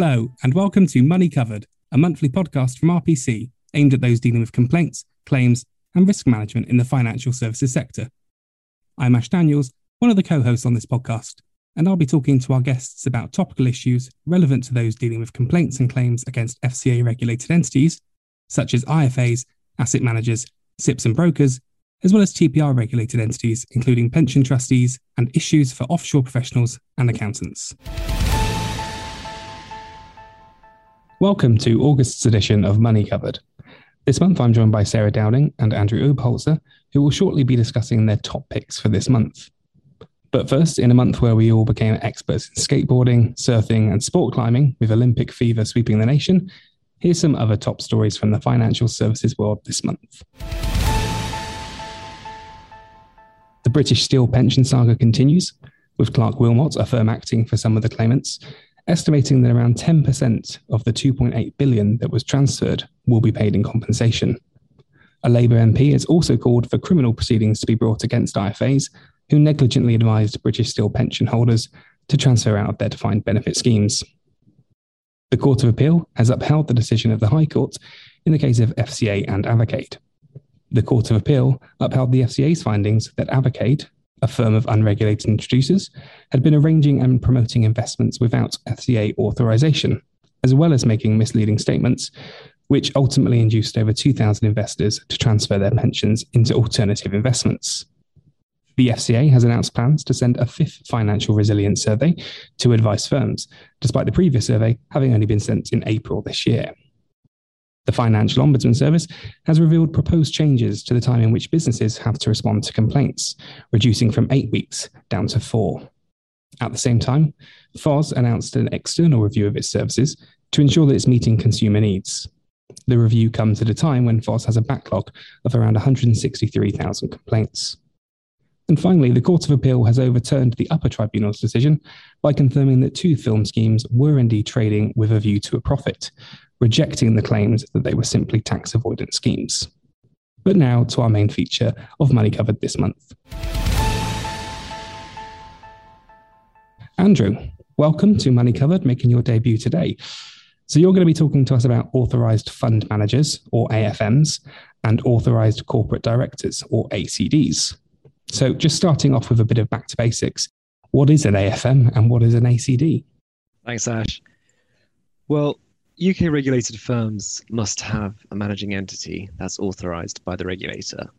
Hello, and welcome to Money Covered, a monthly podcast from RPC aimed at those dealing with complaints, claims, and risk management in the financial services sector. I'm Ash Daniels, one of the co hosts on this podcast, and I'll be talking to our guests about topical issues relevant to those dealing with complaints and claims against FCA regulated entities, such as IFAs, asset managers, SIPPs, and brokers, as well as TPR regulated entities, including pension trustees, and issues for offshore professionals and accountants. Welcome to August's edition of Money Covered. This month, I'm joined by Sarah Dowding and Andrew Oberholzer, who will shortly be discussing their top picks for this month. But first, in a month where we all became experts in skateboarding, surfing, and sport climbing, with Olympic fever sweeping the nation, here's some other top stories from the financial services world this month. The British Steel pension saga continues, with Clarke Willmott, a firm acting for some of the claimants, estimating that around 10% of the 2.8 billion that was transferred will be paid in compensation. A Labour MP has also called for criminal proceedings to be brought against IFAs who negligently advised British Steel pension holders to transfer out of their defined benefit schemes. The Court of Appeal has upheld the decision of the High Court in the case of FCA and Avacade. The Court of Appeal upheld the FCA's findings that Avacade, a firm of unregulated introducers, had been arranging and promoting investments without FCA authorization, as well as making misleading statements, which ultimately induced over 2,000 investors to transfer their pensions into alternative investments. The FCA has announced plans to send a fifth financial resilience survey to advice firms, despite the previous survey having only been sent in April this year. The Financial Ombudsman Service has revealed proposed changes to the time in which businesses have to respond to complaints, reducing from eight weeks down to four. At the same time, FOS announced an external review of its services to ensure that it's meeting consumer needs. The review comes at a time when FOS has a backlog of around 163,000 complaints. And finally, the Court of Appeal has overturned the upper tribunal's decision by confirming that two film schemes were indeed trading with a view to a profit, rejecting the claims that they were simply tax avoidance schemes. But now to our main feature of Money Covered this month. Andrew, welcome to Money Covered, making your debut today. So, you're going to be talking to us about authorized fund managers, or AFMs, and authorized corporate directors, or ACDs. So, just starting off with a bit of back to basics, what is an AFM and what is an ACD? Thanks, Ash. Well, UK regulated firms must have a managing entity that's authorized by the regulator.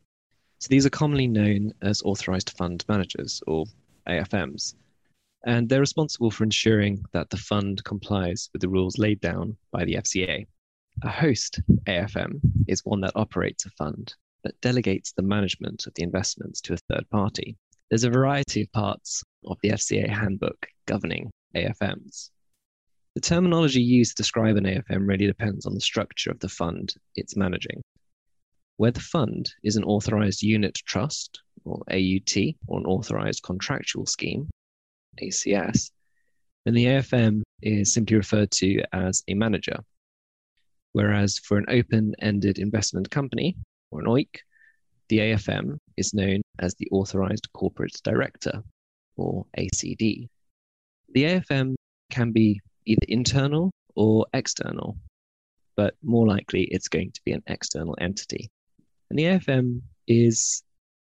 So these are commonly known as authorized fund managers or AFMs. And they're responsible for ensuring that the fund complies with the rules laid down by the FCA. A host AFM is one that operates a fund that delegates the management of the investments to a third party. There's a variety of parts of the FCA handbook governing AFMs. The terminology used to describe an AFM really depends on the structure of the fund it's managing. Where the fund is an authorized unit trust, or AUT, or an authorized contractual scheme, ACS, then the AFM is simply referred to as a manager. Whereas for an open ended investment company, or an OEIC, the AFM is known as the Authorized Corporate Director, or ACD. The AFM can be either internal or external, but more likely it's going to be an external entity. And the AFM is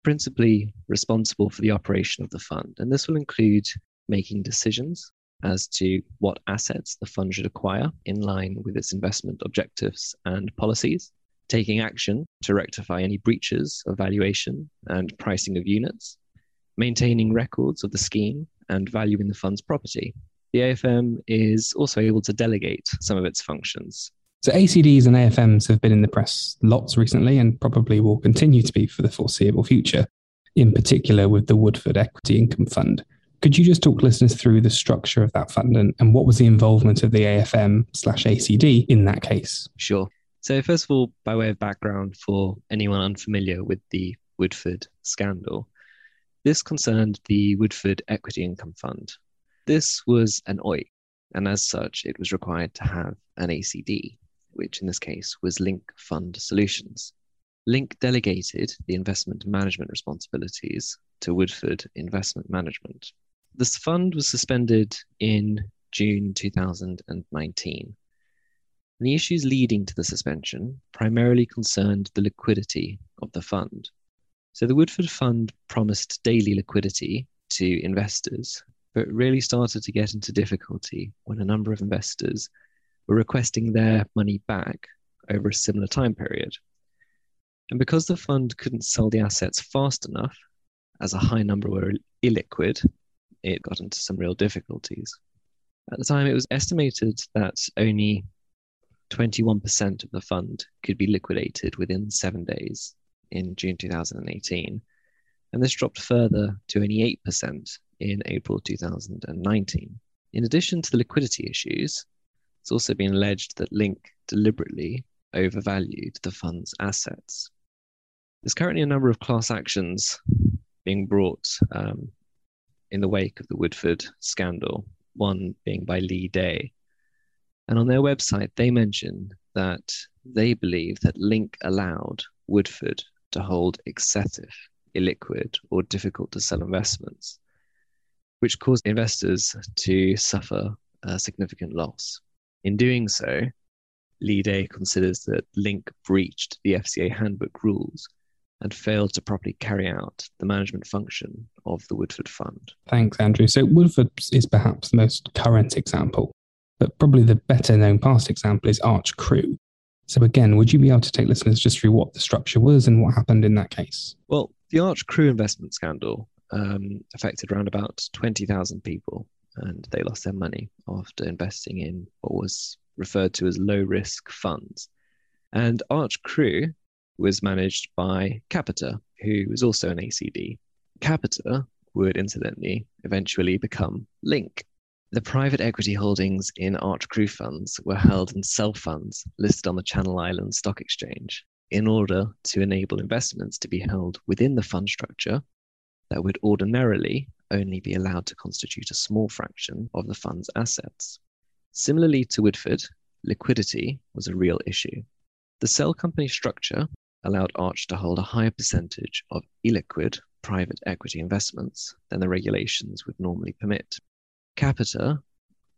principally responsible for the operation of the fund, and this will include making decisions as to what assets the fund should acquire in line with its investment objectives and policies, taking action to rectify any breaches of valuation and pricing of units, maintaining records of the scheme and valuing the fund's property, the AFM is also able to delegate some of its functions. So ACDs and AFMs have been in the press lots recently and probably will continue to be for the foreseeable future, in particular with the Woodford Equity Income Fund. Could you just talk listeners through the structure of that fund and, and what was the involvement of the AFM slash ACD in that case? Sure. So, first of all, by way of background for anyone unfamiliar with the Woodford scandal, this concerned the Woodford Equity Income Fund, this was an OEIC, and as such, it was required to have an ACD, which in this case was Link Fund Solutions. Link delegated the investment management responsibilities to Woodford Investment Management. This fund was suspended in June 2019. And the issues leading to the suspension primarily concerned the liquidity of the fund. So the Woodford Fund promised daily liquidity to investors, but really started to get into difficulty when a number of investors were requesting their money back over a similar time period. And because the fund couldn't sell the assets fast enough, as a high number were illiquid, it got into some real difficulties. At the time, it was estimated that only 21% of the fund could be liquidated within seven days in June 2018. And this dropped further to only 8% in April 2019. In addition to the liquidity issues, it's also been alleged that Link deliberately overvalued the fund's assets. There's currently a number of class actions being brought um, in the wake of the Woodford scandal, one being by Leigh Day. And on their website, they mention that they believe that Link allowed Woodford to hold excessive, illiquid, or difficult to sell investments, which caused investors to suffer a significant loss. In doing so, Leigh Day considers that Link breached the FCA handbook rules and failed to properly carry out the management function of the Woodford Fund. Thanks, Andrew. So, Woodford is perhaps the most current example, but probably the better known past example is Arch Cru. So, again, would you be able to take listeners just through what the structure was and what happened in that case? Well, the Arch Cru investment scandal um, affected around about 20,000 people, and they lost their money after investing in what was referred to as low risk funds. And Arch Cru was managed by Capita, who was also an ACD. Capita would incidentally eventually become Link. The private equity holdings in Arch Cru funds were held in cell funds listed on the Channel Islands Stock Exchange in order to enable investments to be held within the fund structure that would ordinarily only be allowed to constitute a small fraction of the fund's assets. Similarly to Woodford, liquidity was a real issue. The cell company structure allowed Arch to hold a higher percentage of illiquid private equity investments than the regulations would normally permit. Capita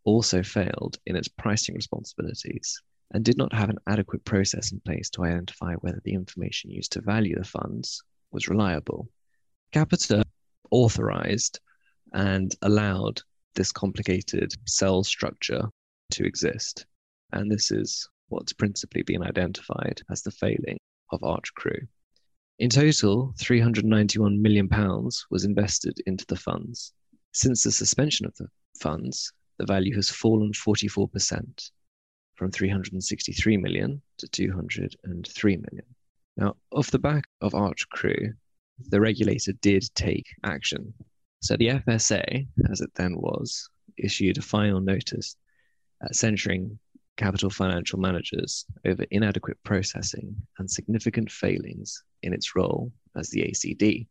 also failed in its pricing responsibilities and did not have an adequate process in place to identify whether the information used to value the funds was reliable. Capita authorized and allowed this complicated cell structure to exist. And this is what's principally been identified as the failing of Arch Cru. In total, £391 million was invested into the funds. Since the suspension of the funds, the value has fallen 44% from 363 million to 203 million. Now, off the back of Arch Cru, the regulator did take action. So the FSA, as it then was, issued a final notice uh, censuring Capita Financial Managers over inadequate processing and significant failings in its role as the ACD,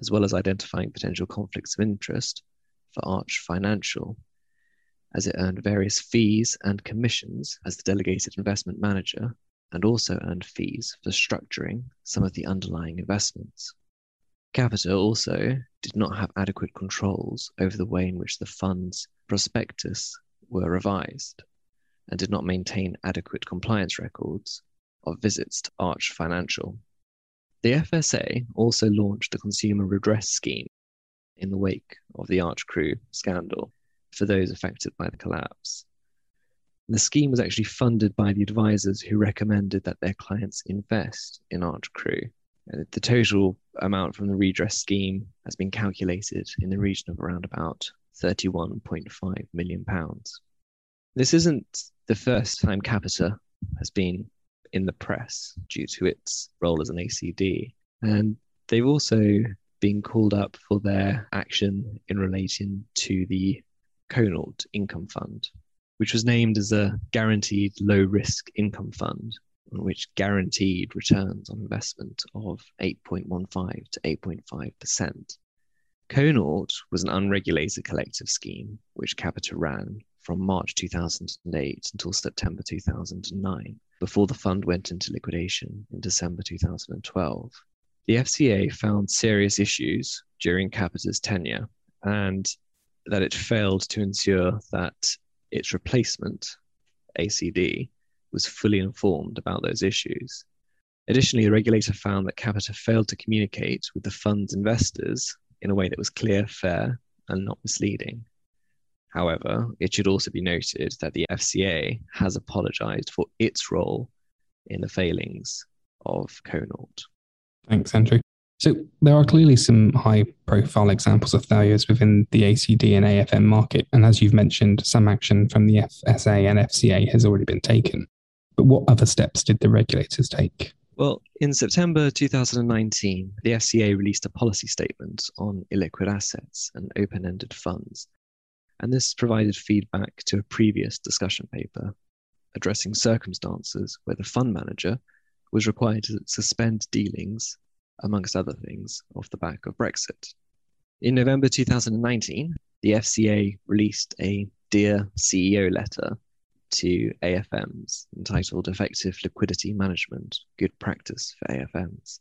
as well as identifying potential conflicts of interest for Arch Financial, as it earned various fees and commissions as the delegated investment manager and also earned fees for structuring some of the underlying investments. Capita also did not have adequate controls over the way in which the fund's prospectus were revised and did not maintain adequate compliance records of visits to Arch Financial. The FSA also launched a consumer redress scheme in the wake of the Arch Cru scandal for those affected by the collapse. The scheme was actually funded by the advisors who recommended that their clients invest in Arch Cru. Uh, the total amount from the redress scheme has been calculated in the region of around about 31.5 million pounds. This isn't the first time Capita has been in the press due to its role as an ACD. And they've also been called up for their action in relation to the Connaught Income Fund, which was named as a guaranteed low risk income fund, on which guaranteed returns on investment of 8.15 to 8.5%. Connaught was an unregulated collective scheme which Capita ran from March 2008 until September 2009, before the fund went into liquidation in December 2012. The FCA found serious issues during Capita's tenure and that it failed to ensure that its replacement, ACD, was fully informed about those issues. Additionally, the regulator found that Capita failed to communicate with the fund's investors in a way that was clear, fair, and not misleading. However, it should also be noted that the FCA has apologized for its role in the failings of Connaught. Thanks, Andrew. So there are clearly some high profile examples of failures within the ACD and AFM market. And as you've mentioned, some action from the FSA and FCA has already been taken. But what other steps did the regulators take? Well, in September 2019, the FCA released a policy statement on illiquid assets and open ended funds. And this provided feedback to a previous discussion paper addressing circumstances where the fund manager was required to suspend dealings amongst other things, off the back of Brexit. In November 2019, the FCA released a Dear CEO letter to AFMs entitled Effective Liquidity Management Good Practice for AFMs.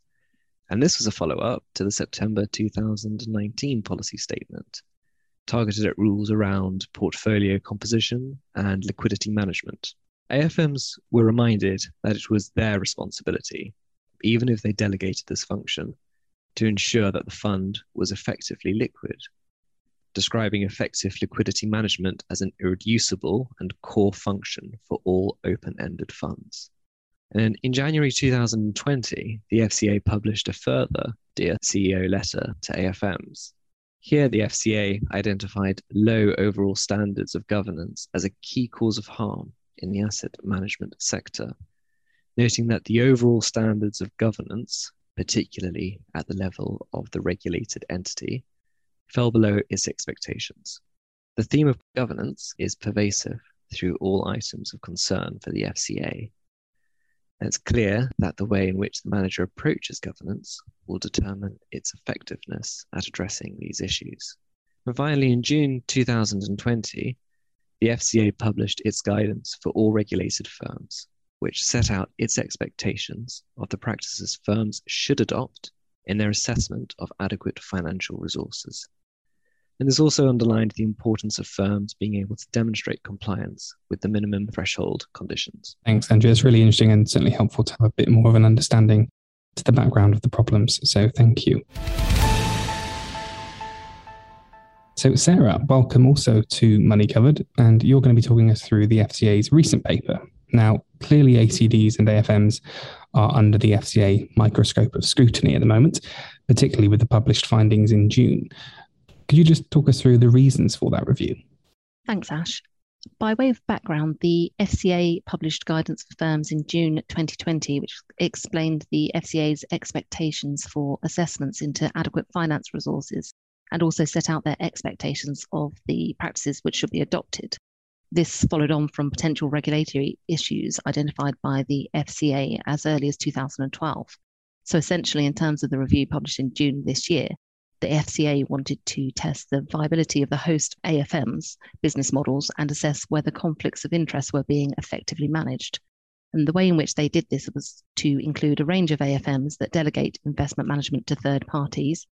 And this was a follow up to the September 2019 policy statement, targeted at rules around portfolio composition and liquidity management. AFMs were reminded that it was their responsibility even if they delegated this function, to ensure that the fund was effectively liquid, describing effective liquidity management as an irreducible and core function for all open ended funds. And in January 2020, the FCA published a further Dear CEO letter to AFMs. Here, the FCA identified low overall standards of governance as a key cause of harm in the asset management sector noting that the overall standards of governance, particularly at the level of the regulated entity, fell below its expectations. The theme of governance is pervasive through all items of concern for the FCA. And it's clear that the way in which the manager approaches governance will determine its effectiveness at addressing these issues. And finally, in June 2020, the FCA published its guidance for all regulated firms, which set out its expectations of the practices firms should adopt in their assessment of adequate financial resources. And this also underlined the importance of firms being able to demonstrate compliance with the minimum threshold conditions. Thanks, Andrew. It's really interesting and certainly helpful to have a bit more of an understanding to the background of the problems. So thank you. So, Sarah, welcome also to Money Covered, and you're going to be talking us through the FCA's recent paper now, clearly, ACDs and AFMs are under the FCA microscope of scrutiny at the moment, particularly with the published findings in June. Could you just talk us through the reasons for that review? Thanks, Ash. By way of background, the FCA published guidance for firms in June 2020, which explained the FCA's expectations for assessments into adequate finance resources and also set out their expectations of the practices which should be adopted. This followed on from potential regulatory issues identified by the FCA as early as 2012. So, essentially, in terms of the review published in June this year, the FCA wanted to test the viability of the host AFM's business models and assess whether conflicts of interest were being effectively managed. And the way in which they did this was to include a range of AFMs that delegate investment management to third parties,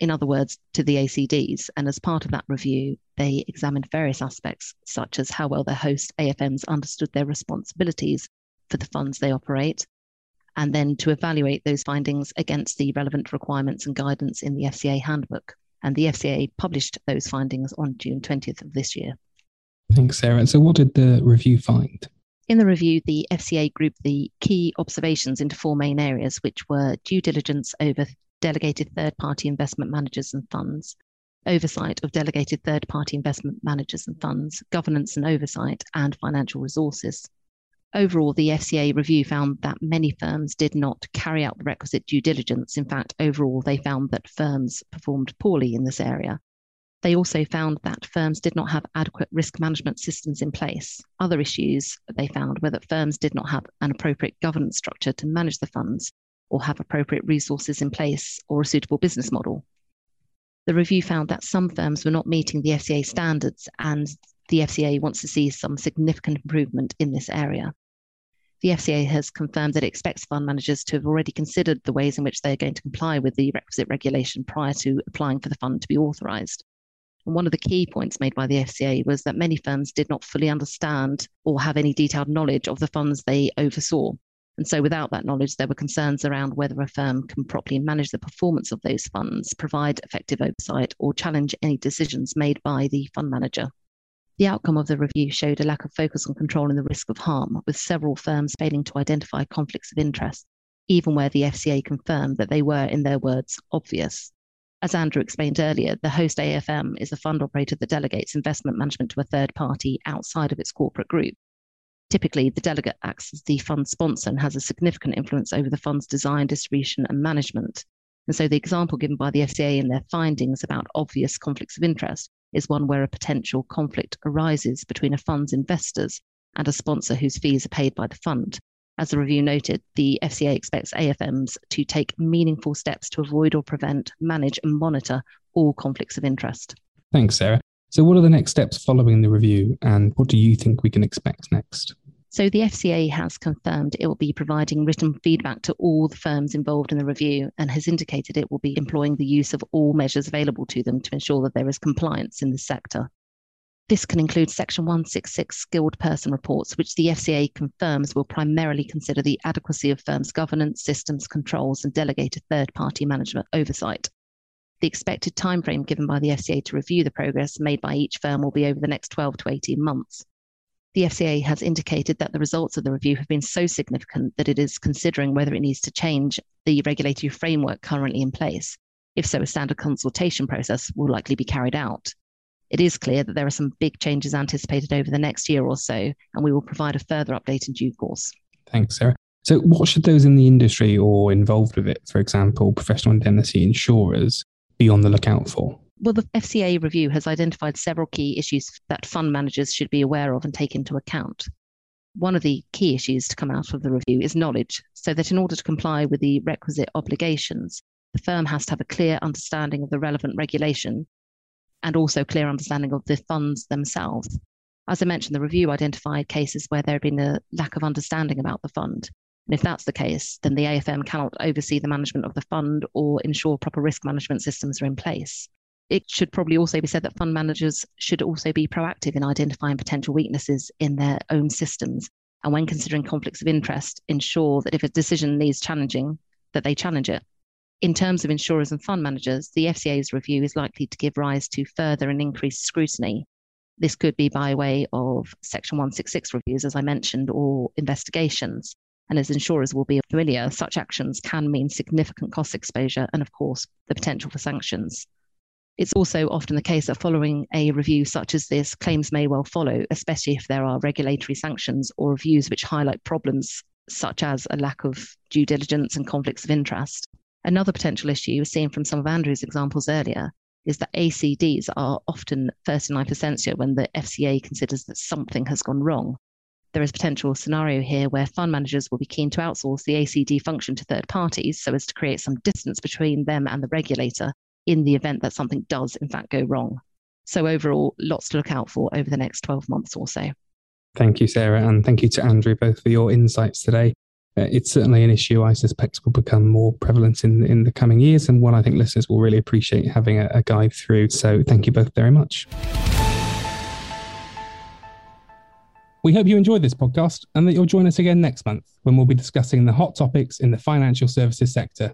in other words, to the ACDs. And as part of that review, they examined various aspects, such as how well their host AFMs understood their responsibilities for the funds they operate, and then to evaluate those findings against the relevant requirements and guidance in the FCA handbook. And the FCA published those findings on June 20th of this year. Thanks, Sarah. So, what did the review find? In the review, the FCA grouped the key observations into four main areas, which were due diligence over delegated third party investment managers and funds, oversight of delegated third party investment managers and funds, governance and oversight, and financial resources. Overall, the FCA review found that many firms did not carry out the requisite due diligence. In fact, overall, they found that firms performed poorly in this area. They also found that firms did not have adequate risk management systems in place. Other issues they found were that firms did not have an appropriate governance structure to manage the funds or have appropriate resources in place or a suitable business model. The review found that some firms were not meeting the FCA standards, and the FCA wants to see some significant improvement in this area. The FCA has confirmed that it expects fund managers to have already considered the ways in which they are going to comply with the requisite regulation prior to applying for the fund to be authorised. And one of the key points made by the FCA was that many firms did not fully understand or have any detailed knowledge of the funds they oversaw. And so, without that knowledge, there were concerns around whether a firm can properly manage the performance of those funds, provide effective oversight, or challenge any decisions made by the fund manager. The outcome of the review showed a lack of focus on controlling the risk of harm, with several firms failing to identify conflicts of interest, even where the FCA confirmed that they were, in their words, obvious. As Andrew explained earlier, the host AFM is a fund operator that delegates investment management to a third party outside of its corporate group. Typically, the delegate acts as the fund sponsor and has a significant influence over the fund's design, distribution, and management. And so, the example given by the FCA in their findings about obvious conflicts of interest is one where a potential conflict arises between a fund's investors and a sponsor whose fees are paid by the fund. As the review noted, the FCA expects AFMs to take meaningful steps to avoid or prevent, manage, and monitor all conflicts of interest. Thanks, Sarah. So, what are the next steps following the review, and what do you think we can expect next? So the FCA has confirmed it will be providing written feedback to all the firms involved in the review and has indicated it will be employing the use of all measures available to them to ensure that there is compliance in the sector. This can include Section 166 skilled person reports, which the FCA confirms will primarily consider the adequacy of firms' governance, systems, controls, and delegated third party management oversight. The expected timeframe given by the FCA to review the progress made by each firm will be over the next 12 to 18 months the FCA has indicated that the results of the review have been so significant that it is considering whether it needs to change the regulatory framework currently in place. If so, a standard consultation process will likely be carried out. It is clear that there are some big changes anticipated over the next year or so, and we will provide a further update in due course. Thanks, Sarah. So, what should those in the industry or involved with it, for example, professional indemnity insurers, be on the lookout for? Well, the FCA review has identified several key issues that fund managers should be aware of and take into account. One of the key issues to come out of the review is knowledge, so that in order to comply with the requisite obligations, the firm has to have a clear understanding of the relevant regulation and also clear understanding of the funds themselves. As I mentioned, the review identified cases where there had been a lack of understanding about the fund. And if that's the case, then the AFM cannot oversee the management of the fund or ensure proper risk management systems are in place it should probably also be said that fund managers should also be proactive in identifying potential weaknesses in their own systems. And when considering conflicts of interest, ensure that if a decision needs challenging, that they challenge it. In terms of insurers and fund managers, the FCA's review is likely to give rise to further and increased scrutiny. This could be by way of Section 166 reviews, as I mentioned, or investigations. And as insurers will be familiar, such actions can mean significant cost exposure and, of course, the potential for sanctions. It's also often the case that following a review such as this, claims may well follow, especially if there are regulatory sanctions or reviews which highlight problems such as a lack of due diligence and conflicts of interest. Another potential issue, seen from some of Andrew's examples earlier, is that ACDs are often first in line for censure when the FCA considers that something has gone wrong. There is a potential scenario here where fund managers will be keen to outsource the ACD function to third parties so as to create some distance between them and the regulator in the event that something does, in fact, go wrong. So, overall, lots to look out for over the next 12 months or so. Thank you, Sarah, and thank you to Andrew both for your insights today. Uh, it's certainly an issue I suspect will become more prevalent in, in the coming years, and one I think listeners will really appreciate having a, a guide through. So, thank you both very much. We hope you enjoyed this podcast and that you'll join us again next month when we'll be discussing the hot topics in the financial services sector.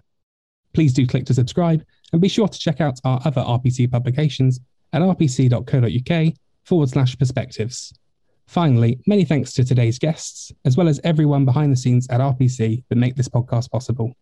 Please do click to subscribe and be sure to check out our other RPC publications at rpc.co.uk forward slash perspectives. Finally, many thanks to today's guests, as well as everyone behind the scenes at RPC that make this podcast possible.